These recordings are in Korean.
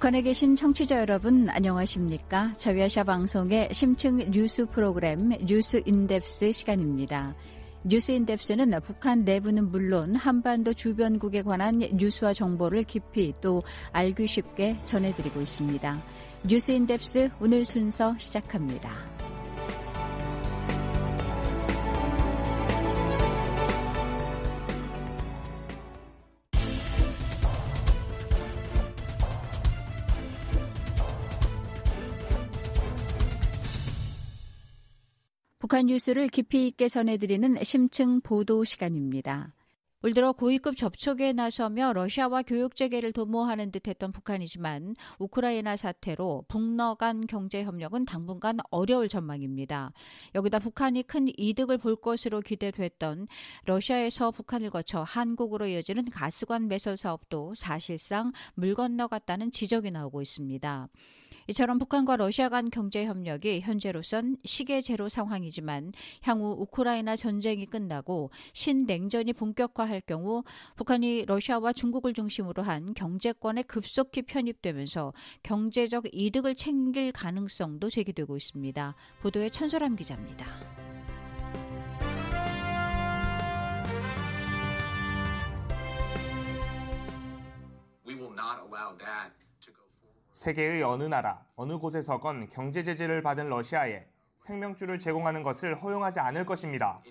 북한에 계신 청취자 여러분 안녕하십니까? 자유아시아 방송의 심층 뉴스 프로그램 뉴스 in-depth 시간입니다. 뉴스 in-depth는 북한 내부는 물론 한반도 주변국에 관한 뉴스와 정보를 깊이 또 알기 쉽게 전해드리고 있습니다. 뉴스 in-depth 오늘 순서 시작합니다. 북한 뉴스를 깊이 있게 전해드리는 심층 보도 시간입니다. 올 들어 고위급 접촉에 나서며 러시아와 교육 재개를 도모하는 듯했던 북한이지만 우크라이나 사태로 북러 간 경제 협력은 당분간 어려울 전망입니다. 여기다 북한이 큰 이득을 볼 것으로 기대됐던 러시아에서 북한을 거쳐 한국으로 이어지는 가스관 매설 사업도 사실상 물 건너갔다는 지적이 나오고 있습니다. 이처럼 북한과 러시아 간 경제 협력이 현재로선 시계 제로 상황이지만 향후 우크라이나 전쟁이 끝나고 신냉전이 본격화할 경우 북한이 러시아와 중국을 중심으로 한 경제권에 급속히 편입되면서 경제적 이득을 챙길 가능성도 제기되고 있습니다. 보도에 천소람 기자입니다. 세계의 어느 나라, 어느 곳에서건 경제 제재를 받은 러시아에 생명줄을 제공하는 것을 허용하지 않을 것입니다.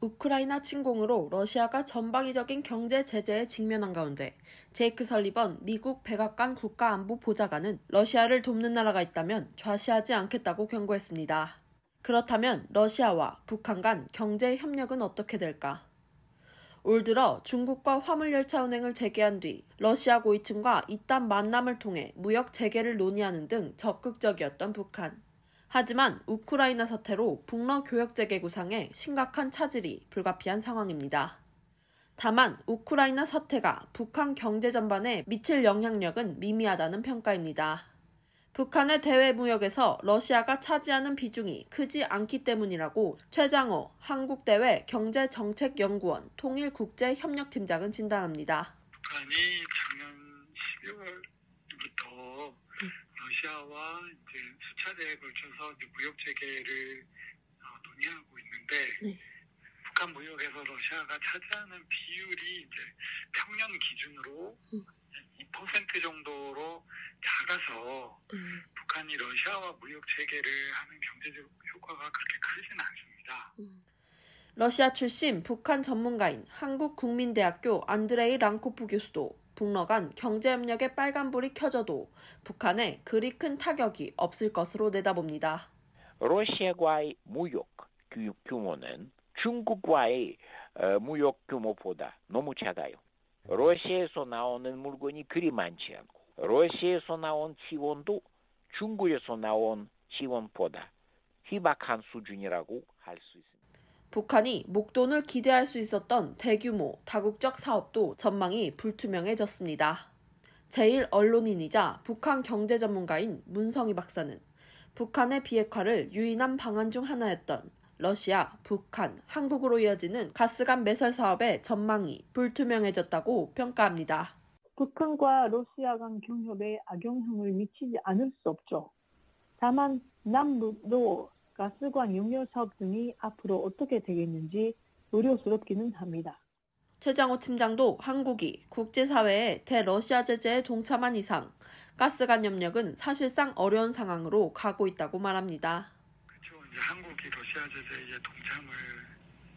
우크라이나 침공으로 러시아가 전방위적인 경제 제재에 직면한 가운데 제이크 설리번 미국 백악관 국가안보 보좌관은 러시아를 돕는 나라가 있다면 좌시하지 않겠다고 경고했습니다. 그렇다면 러시아와 북한 간 경제 협력은 어떻게 될까? 올 들어 중국과 화물열차 운행을 재개한 뒤 러시아 고위층과 이딴 만남을 통해 무역 재개를 논의하는 등 적극적이었던 북한. 하지만 우크라이나 사태로 북러 교역 재개 구상에 심각한 차질이 불가피한 상황입니다. 다만 우크라이나 사태가 북한 경제 전반에 미칠 영향력은 미미하다는 평가입니다. 북한의 대외 무역에서 러시아가 차지하는 비중이 크지 않기 때문이라고 최장호 한국대외 경제정책연구원 통일국제협력팀장은 진단합니다. 북한이 작년 12월부터 러시아와 이제 수차례에 걸쳐서 이제 무역 체계를 어, 논의하고 있는데 네. 북한 무역에서 러시아가 차지하는 비율이 이제 평년 기준으로 음. 2% 정도로 작아서 네. 북한이 러시아와 무역 체계를 하는 경제적 효과가 그렇게 크지는 않습니다. 음. 러시아 출신 북한 전문가인 한국국민대학교 안드레이 랑코프 교수도 북러 간 경제협력의 빨간불이 켜져도 북한에 그리 큰 타격이 없을 것으로 내다봅니다. 러시아와의 무역 교육 규모는 중국과의 어, 무역 규모보다 너무 작아요. 러시아에 서 나오는 물건이 그리 많지 않고 러시아에서 나온 지원도 중국에서 나온 지원보다 희박한 수준이라고 할 수 있습니다. 북한이 목돈을 기대할 수 있었던 대규모 다국적 사업도 전망이 불투명해졌습니다. 제일 언론인이자 북한 경제 전문가인 문성희 박사는 북한의 비핵화를 유인한 방안 중 하나였던 러시아, 북한, 한국으로 이어지는 가스관 매설 사업의 전망이 불투명해졌다고 평가합니다. 북한과 러시아 간 경협에 악영향을 미치지 않을 수 없죠. 다만 남북도 가스관 용료 사업 등이 앞으로 어떻게 되겠는지 우려스럽기는 합니다. 최장호 팀장도 한국이 국제사회의 대러시아 제재에 동참한 이상 가스관 협력은 사실상 어려운 상황으로 가고 있다고 말합니다. 이제 한국이 러시아 제재에 동참을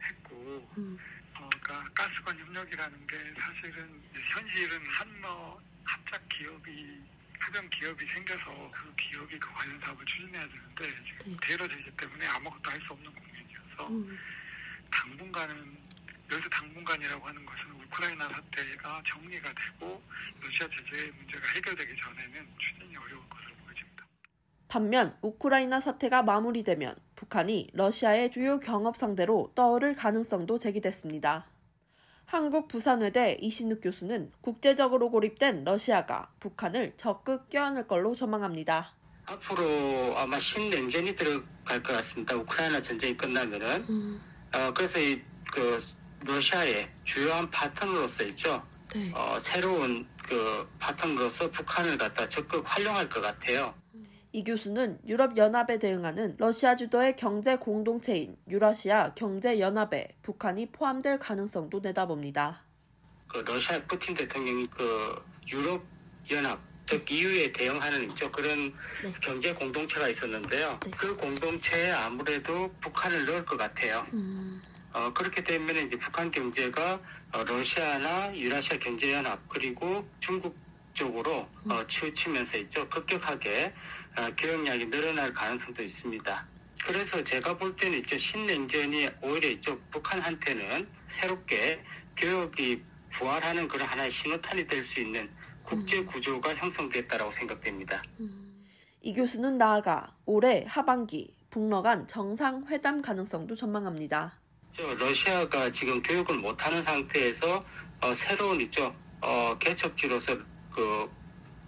했고, 음. 어, 그러니까 가스관 협력이라는 게 사실은 현실은 한러 합작 기업이 합병 기업이 생겨서 그 기업이 그 관련 사업을 추진해야 되는데 지금 네. 대러 제재 때문에 아무것도 할 수 없는 국면이어서 음. 당분간은 여기서 당분간이라고 하는 것은 우크라이나 사태가 정리가 되고 러시아 제재 문제가 해결되기 전에는 추진이 어려울 것으로 보여집니다. 반면 우크라이나 사태가 마무리되면 북한이 러시아의 주요 경업 상대로 떠오를 가능성도 제기됐습니다. 한국 부산외대 이신욱 교수는 국제적으로 고립된 러시아가 북한을 적극 껴안을 걸로 전망합니다. 앞으로 아마 신냉전이 들어갈 것 같습니다. 우크라이나 전쟁이 끝나면은. 음. 어, 그래서 이, 그 러시아의 주요한 파트너로서 있죠. 네. 어, 새로운 그 바탕으로서 북한을 갖다 적극 활용할 것 같아요. 이 교수는 유럽연합에 대응하는 러시아 주도의 경제 공동체인 유라시아 경제연합에 북한이 포함될 가능성도 내다봅니다. 그 러시아 푸틴 대통령이 그 유럽 연합 즉 EU에 대응하는 있죠 그런 네. 경제 공동체가 있었는데요. 네. 그 공동체에 아무래도 북한을 넣을 것 같아요. 어, 그렇게 되면 이제 북한 경제가 어, 러시아나 유라시아 경제연합 그리고 중국 쪽으로 어, 치우치면서 있죠 급격하게 어, 교역량이 늘어날 가능성도 있습니다. 그래서 제가 볼 때는 있죠 신냉전이 오히려 있죠 북한한테는 새롭게 교역이 부활하는 그런 하나의 신호탄이 될 수 있는 국제 구조가 형성됐다라고 생각됩니다. 이 교수는 나아가 올해 하반기 북러 간 정상회담 가능성도 전망합니다. 저 러시아가 지금 교육을 못하는 상태에서 어, 새로운 있죠 어, 개척지로서 그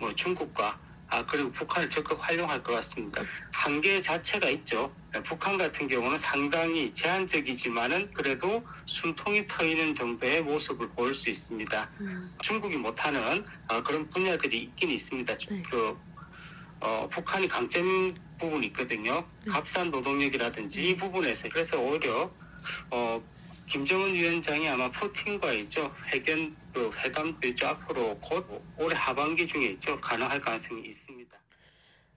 뭐 중국과 아 그리고 북한을 적극 활용할 것 같습니다. 한계 자체가 있죠. 북한 같은 경우는 상당히 제한적이지만은 그래도 숨통이 트이는 정도의 모습을 보일 수 있습니다. 중국이 못하는 어, 그런 분야들이 있긴 있습니다. 그 어, 북한이 강점 부분이 있거든요. 값싼 노동력이라든지 이 부분에서 그래서 오히려 어, 김정은 위원장이 아마 푸틴과 있죠 회견 그 회담도 있죠 앞으로 곧 올해 하반기 중에 있죠 가능할 가능성이 있습니다.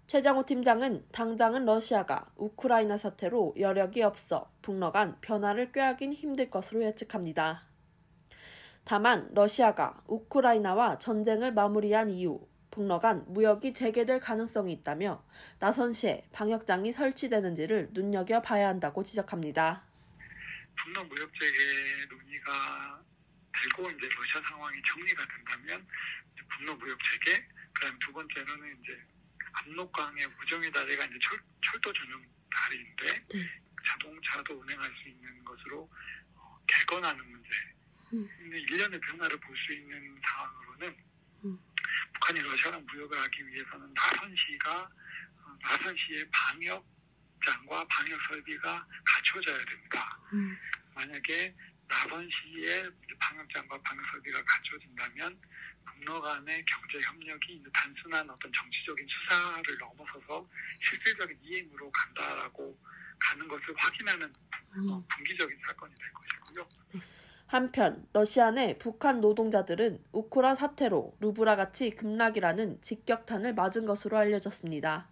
최장호 팀장은 당장은 러시아가 우크라이나 사태로 여력이 없어 북러 간 변화를 꾀하긴 힘들 것으로 예측합니다. 다만 러시아가 우크라이나와 전쟁을 마무리한 이후 북러 간 무역이 재개될 가능성이 있다며 나선 시에 방역장이 설치되는지를 눈여겨봐야 한다고 지적합니다. 북러 무역 재개 논의가 되고 이제 러시아 상황이 정리가 된다면 북러 무역 재개 그다음 두 번째로는 이제 압록강의 무정의 다리가 이제 철, 철도 전용 다리인데 자동차도 운행할 수 있는 것으로 어, 개건하는 문제. 근데 일련의 변화를 볼 수 있는 상황으로는 북한이 러시아랑 무역을 하기 위해서는 나선시가 어, 나선시의 방역 장과 방역 설비가 갖춰져야 됩니다. 만약에 나선시의 방역장과 방역 설비가 갖춰진다면 북러 간의 경제 협력이 단순한 어떤 정치적인 수사를 넘어서서 실질적인 이행으로 간다라고 가는 것을 확인하는 어, 분기적인 사건이 될 것이고요. 한편 러시아 내 북한 노동자들은 우크라 사태로 루브라 가치 급락이라는 직격탄을 맞은 것으로 알려졌습니다.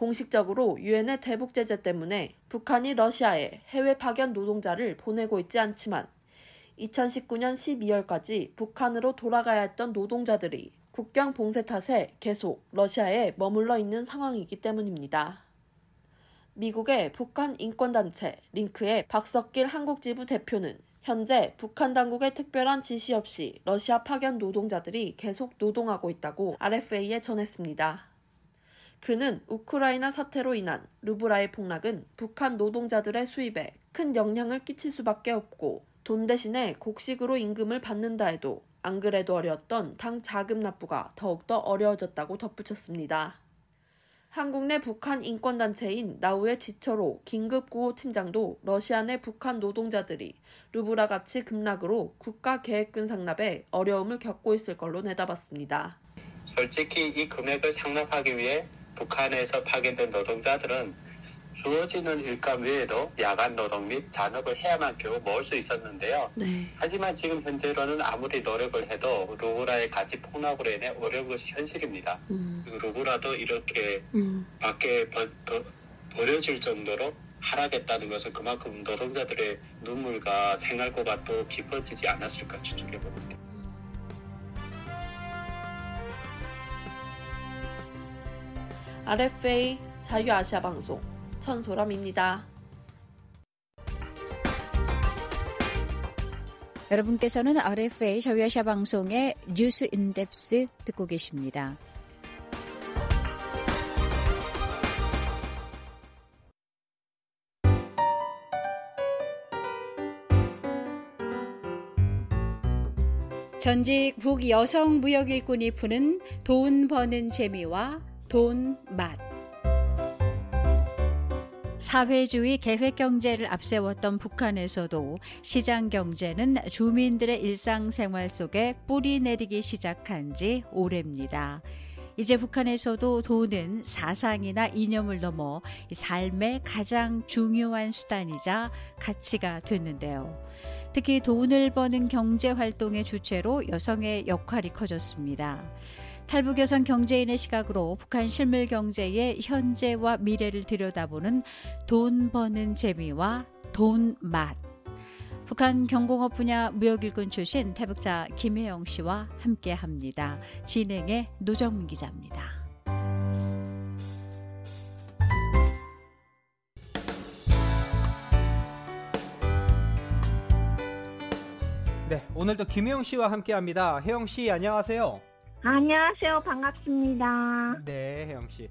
공식적으로 유엔의 대북 제재 때문에 북한이 러시아에 해외 파견 노동자를 보내고 있지 않지만 2019년 12월까지 북한으로 돌아가야 했던 노동자들이 국경 봉쇄 탓에 계속 러시아에 머물러 있는 상황이기 때문입니다. 미국의 북한 인권단체 링크의 박석길 한국지부 대표는 현재 북한 당국의 특별한 지시 없이 러시아 파견 노동자들이 계속 노동하고 있다고 RFA에 전했습니다. 그는 우크라이나 사태로 인한 루블화의 폭락은 북한 노동자들의 수입에 큰 영향을 끼칠 수밖에 없고 돈 대신에 곡식으로 임금을 받는다 해도 안 그래도 어려웠던 당 자금 납부가 더욱더 어려워졌다고 덧붙였습니다. 한국 내 북한 인권단체인 나우의 지철호 긴급구호 팀장도 러시아 내 북한 노동자들이 루블화 가치 급락으로 국가 계획금 상납에 어려움을 겪고 있을 걸로 내다봤습니다. 솔직히 이 금액을 상납하기 위해 북한에서 파견된 노동자들은 주어지는 일감 외에도 야간 노동 및 잔업을 해야만 겨우 모을 수 있었는데요. 하지만 지금 현재로는 아무리 노력을 해도 루브라의 가치 폭락으로 인해 어려운 것이 현실입니다. 그리고 루브라도 이렇게 밖에 버, 버, 버려질 정도로 하락했다는 것은 그만큼 노동자들의 눈물과 생활고가 또 깊어지지 않았을까 추측해 봅니다. RFA 자유아시아 방송 천소람입니다. 여러분께서는 RFA 자유아시아 방송의 뉴스 인덱스 듣고 계십니다. 전직 북 여성 무역 일꾼이 푸는 돈 버는 재미와 돈 맛. 사회주의 계획 경제를 앞세웠던 북한에서도 시장 경제는 주민들의 일상생활 속에 뿌리 내리기 시작한 지 오래입니다. 이제 북한에서도 돈은 사상이나 이념을 넘어 삶의 가장 중요한 수단이자 가치가 됐는데요. 특히 돈을 버는 경제 활동의 주체로 여성의 역할이 커졌습니다. 탈북 여성 경제인의 시각으로 북한 실물 경제의 현재와 미래를 들여다보는 돈 버는 재미와 돈 맛. 북한 경공업 분야 무역일군 출신 태북자 김혜영 씨와 함께 합니다. 진행의 노정민 기자입니다. 네, 오늘도 김혜영 씨와 함께 합니다. 혜영 씨, 안녕하세요. 안녕하세요. 반갑습니다. 네, 혜영 씨.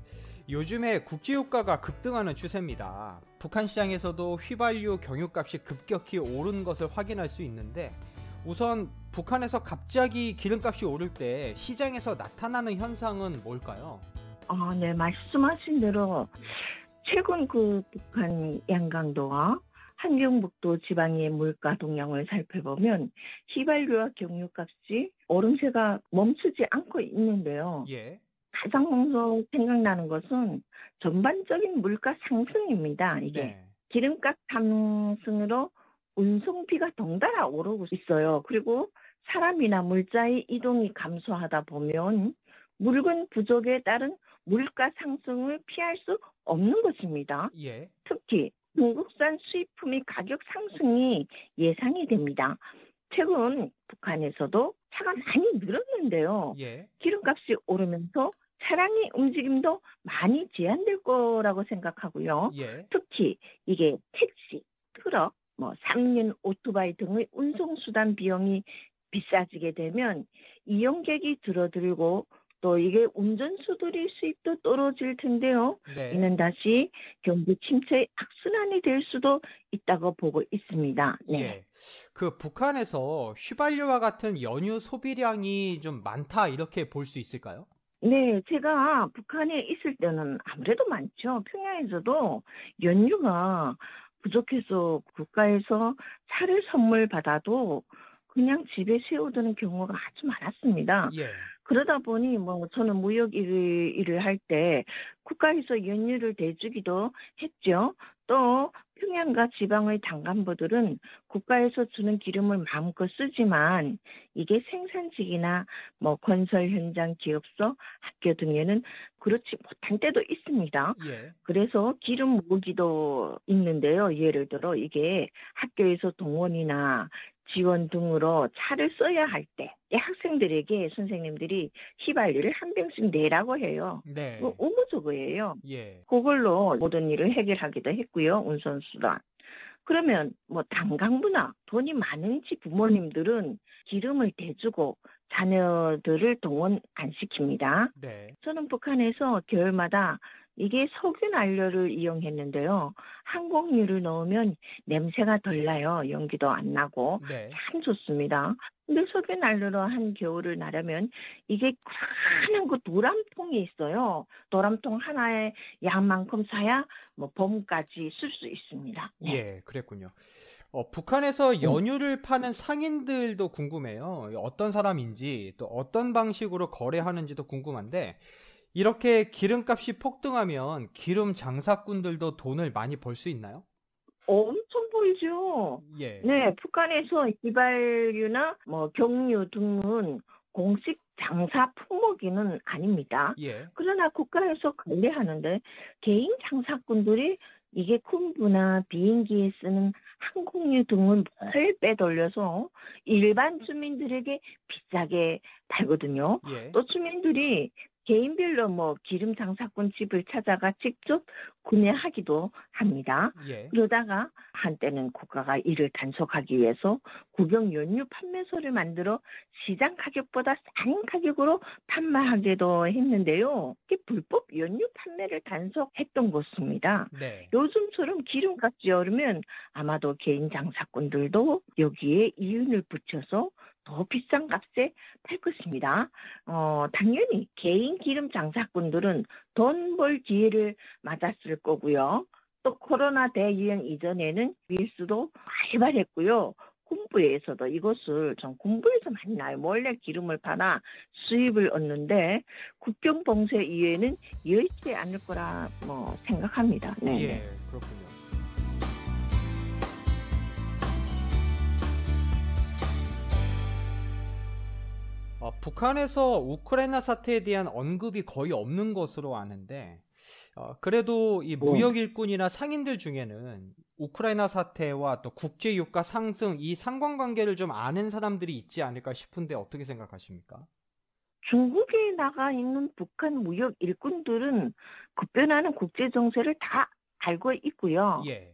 요즘에 국제유가가 급등하는 추세입니다. 북한 시장에서도 휘발유 경유값이 급격히 오른 것을 확인할 수 있는데 우선 북한에서 갑자기 기름값이 오를 때 시장에서 나타나는 현상은 뭘까요? 아, 네, 말씀하신 대로 최근 그 북한 양강도와 한경북도 지방의 물가 동향을 살펴보면 휘발유와 경유값이 오름세가 멈추지 않고 있는데요. 예. 가장 먼저 생각나는 것은 전반적인 물가 상승입니다. 이게 네. 기름값 상승으로 운송비가 덩달아 오르고 있어요. 그리고 사람이나 물자의 이동이 감소하다 보면 물건 부족에 따른 물가 상승을 피할 수 없는 것입니다. 예. 특히 중국산 수입품의 가격 상승이 예상이 됩니다. 최근 북한에서도 차가 많이 늘었는데요. 예. 기름값이 오르면서 차량의 움직임도 많이 제한될 거라고 생각하고요. 예. 특히 이게 택시, 트럭, 뭐 삼륜, 오토바이 등의 운송수단 비용이 비싸지게 되면 이용객이 줄어들고 또 이게 운전수들의 수입도 떨어질 텐데요. 네. 이는 다시 경기 침체의 악순환이 될 수도 있다고 보고 있습니다. 네. 예. 그 북한에서 휘발유와 같은 연유 소비량이 좀 많다 이렇게 볼 수 있을까요? 네, 제가 북한에 있을 때는 아무래도 많죠. 평양에서도 연유가 부족해서 국가에서 차를 선물 받아도 그냥 집에 세워두는 경우가 아주 많았습니다. 예. 그러다 보니 뭐 저는 무역 일을, 일을 할 때 국가에서 연유를 대주기도 했죠. 또 평양과 지방의 당간부들은 국가에서 주는 기름을 마음껏 쓰지만 이게 생산직이나 뭐 건설 현장 기업소 학교 등에는 그렇지 못한 때도 있습니다. 예. 그래서 기름 모기도 있는데요. 예를 들어 이게 학교에서 동원이나 지원 등으로 차를 써야 할 때 학생들에게 선생님들이 휘발유를 한 병씩 내라고 해요. 네. 그 의무적이에요. 예. 그걸로 모든 일을 해결하기도 했고요. 운송수단. 그러면 뭐 단강부나 돈이 많은 집 부모님들은 기름을 대주고 자녀들을 동원 안 시킵니다. 네. 저는 북한에서 겨울마다 이게 석유 난로를 이용했는데요. 항공유를 넣으면 냄새가 덜 나요. 연기도 안 나고 네. 참 좋습니다. 근데 석유 난로로 한 겨울을 나려면 이게 큰한 그 도람통이 있어요. 도람통 하나의 양만큼 사야 뭐 봄까지 쓸 수 있습니다. 네. 예, 그랬군요. 어, 북한에서 연유를 파는 상인들도 궁금해요. 어떤 사람인지 또 어떤 방식으로 거래하는지도 궁금한데 이렇게 기름값이 폭등하면 기름 장사꾼들도 돈을 많이 벌 수 있나요? 엄청 보이죠. 예. 네, 북한에서 휘발유나 뭐 경유 등은 공식 장사 품목이는 아닙니다. 예. 그러나 국가에서 관리하는데 개인 장사꾼들이 이게 콤부나 비행기에 쓰는 항공유 등을 뭘 빼돌려서 일반 주민들에게 비싸게 팔거든요. 예. 또 주민들이 개인별로 뭐 기름 장사꾼 집을 찾아가 직접 구매하기도 합니다. 예. 그러다가 한때는 국가가 이를 단속하기 위해서 국영 연유 판매소를 만들어 시장 가격보다 싼 가격으로 판매하기도 했는데요. 이게 불법 연유 판매를 단속했던 것입니다. 네. 요즘처럼 기름값이 오르면 아마도 개인 장사꾼들도 여기에 이윤을 붙여서 더 비싼 값에 팔 것입니다. 어, 당연히 개인 기름 장사꾼들은 돈 벌 기회를 맞았을 거고요. 또 코로나 대유행 이전에는 밀수도 활발했고요. 군부에서도 이것을 전 군부에서 만나요. 몰래 기름을 팔아 수입을 얻는데 국경 봉쇄 이후에는 여의치 않을 거라 뭐 생각합니다. 네. 예, 그렇군요. 어, 북한에서 우크라이나 사태에 대한 언급이 거의 없는 것으로 아는데 어, 그래도 이 네. 무역 일꾼이나 상인들 중에는 우크라이나 사태와 또 국제 유가 상승 이 상관관계를 좀 아는 사람들이 있지 않을까 싶은데 어떻게 생각하십니까? 중국에 나가 있는 북한 무역 일꾼들은 급변하는 국제 정세를 다 알고 있고요. 예.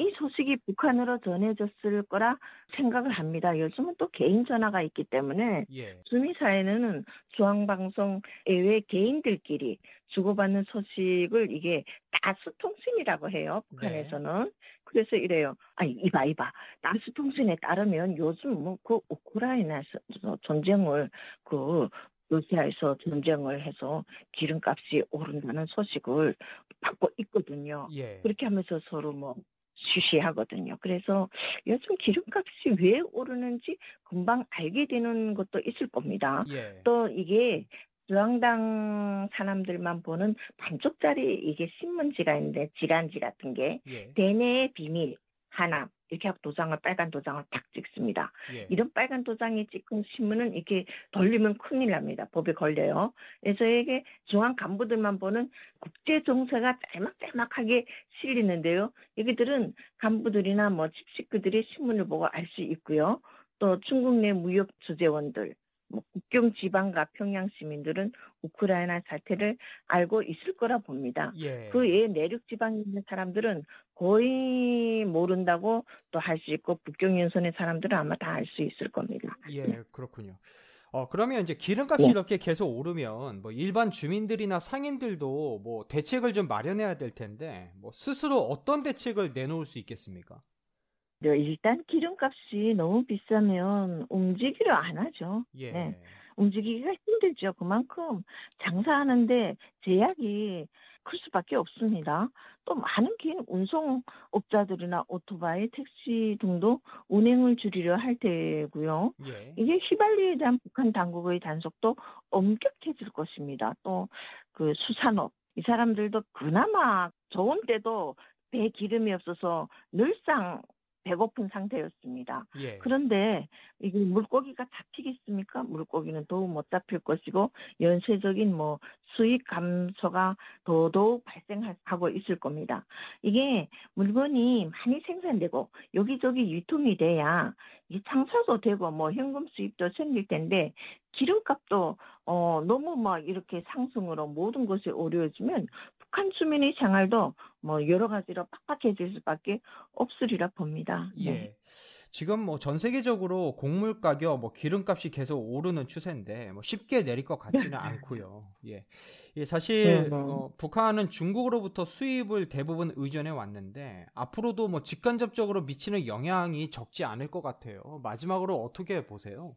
이 소식이 북한으로 전해졌을 거라 생각을 합니다. 요즘은 또 개인 전화가 있기 때문에 예. 수미 사회는 중앙방송 외외 개인들끼리 주고받는 소식을 이게 다수통신이라고 해요. 북한에서는. 네. 그래서 이래요. 아니 이봐 이봐. 다수통신에 따르면 요즘 뭐 그 우크라이나에서 전쟁을 그 러시아에서 전쟁을 해서 기름값이 오른다는 소식을 받고 있거든요. 예. 그렇게 하면서 서로 뭐 쉬쉬하거든요. 그래서 요즘 기름값이 왜 오르는지 금방 알게 되는 것도 있을 겁니다. 예. 또 이게 중앙당 사람들만 보는 반쪽짜리 이게 신문지가 있는데 지간지 같은 게 예. 대내의 비밀 하나 이렇게 하고 도장을 빨간 도장을 딱 찍습니다. 예. 이런 빨간 도장이 찍힌 신문은 이렇게 돌리면 큰일 납니다. 법에 걸려요. 그래서 이게 중앙 간부들만 보는 국제 정세가 짤막짤막하게 실리는데요. 여기들은 간부들이나 뭐 집식구들이 신문을 보고 알 수 있고요. 또 중국 내 무역 주재원들 뭐 국경 지방과 평양 시민들은 우크라이나 사태를 알고 있을 거라 봅니다. 예. 그외 내륙 지방에 있는 사람들은 거의 모른다고 또 할 수 있고 북경 연선의 사람들은 아마 다 알 수 있을 겁니다. 예, 네. 그렇군요. 어, 그러면 이제 기름값이 네. 이렇게 계속 오르면 뭐 일반 주민들이나 상인들도 뭐 대책을 좀 마련해야 될 텐데 뭐 스스로 어떤 대책을 내놓을 수 있겠습니까? 네, 일단 기름값이 너무 비싸면 움직이려 안 하죠. 예. 네. 움직이기가 힘들죠. 그만큼 장사하는데 제약이 클 수밖에 없습니다. 또 많은 긴 운송업자들이나 오토바이, 택시 등도 운행을 줄이려 할 테고요. 예. 이게 휘발유에 대한 북한 당국의 단속도 엄격해질 것입니다. 또 그 수산업 이 사람들도 그나마 좋은 때도 배 기름이 없어서 늘상 배고픈 상태였습니다. 예. 그런데 이게 물고기가 잡히겠습니까? 물고기는 더욱 못 잡힐 것이고 연쇄적인 뭐 수익 감소가 더더욱 발생하고 있을 겁니다. 이게 물건이 많이 생산되고 여기저기 유통이 돼야 이 장사도 되고 뭐 현금 수입도 생길 텐데 기름값도 어 너무 막 이렇게 상승으로 모든 것이 어려워지면 북한 주민의 생활도 뭐 여러 가지로 팍팍해질 수밖에 없으리라 봅니다. 네. 예. 지금 뭐 전 세계적으로 곡물 가격, 뭐 기름값이 계속 오르는 추세인데 뭐 쉽게 내릴 것 같지는 않고요. 예. 예 사실 네, 네. 어, 북한은 중국으로부터 수입을 대부분 의존해 왔는데 앞으로도 뭐 직간접적으로 미치는 영향이 적지 않을 것 같아요. 마지막으로 어떻게 보세요?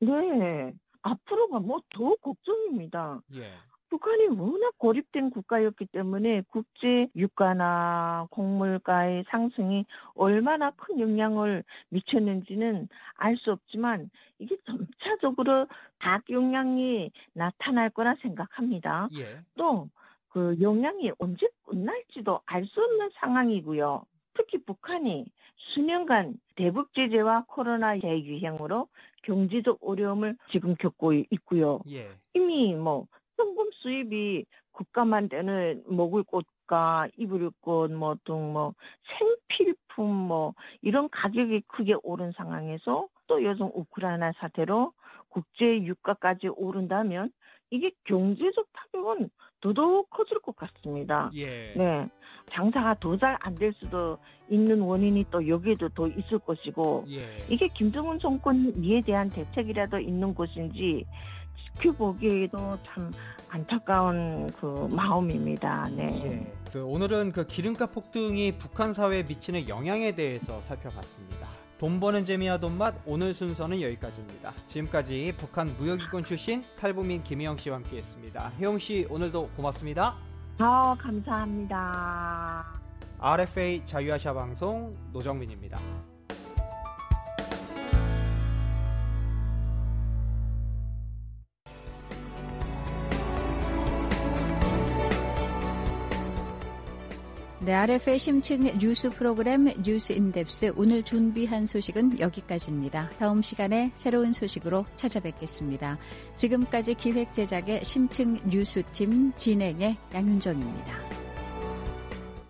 네. 앞으로가 뭐 더 걱정입니다. 예. 북한이 워낙 고립된 국가였기 때문에 국제 유가나 곡물가의 상승이 얼마나 큰 영향을 미쳤는지는 알 수 없지만 이게 점차적으로 악영향이 나타날 거라 생각합니다. 예. 또그 영향이 언제 끝날지도 알 수 없는 상황이고요. 특히 북한이 수년간 대북 제재와 코로나 대유행으로 경제적 어려움을 지금 겪고 있고요. 예. 이미 뭐 현금 수입이 국가만 되는 먹을 것과 입을 것, 뭐, 등 뭐, 생필품, 뭐, 이런 가격이 크게 오른 상황에서 또 요즘 우크라이나 사태로 국제 유가까지 오른다면 이게 경제적 타격은 더더욱 커질 것 같습니다. 예. 네. 장사가 더 잘 안 될 수도 있는 원인이 또 여기에도 더 있을 것이고, 예. 이게 김정은 정권 이에 대한 대책이라도 있는 것인지, 지켜보기에도 참 안타까운 그 마음입니다. 네. 예. 그 오늘은 그 기름값 폭등이 북한 사회에 미치는 영향에 대해서 살펴봤습니다. 돈 버는 재미와 돈맛 오늘 순서는 여기까지입니다. 지금까지 북한 무역이권 출신 탈북민 김혜영 씨와 함께했습니다. 혜영 씨 오늘도 고맙습니다. 어, 감사합니다. RFA 자유아시아 방송 노정민입니다. 네, RF의 심층 뉴스 프로그램 뉴스 인덱스 오늘 준비한 소식은 여기까지입니다. 다음 시간에 새로운 소식으로 찾아뵙겠습니다. 지금까지 기획 제작의 심층 뉴스팀 진행의 양윤정입니다.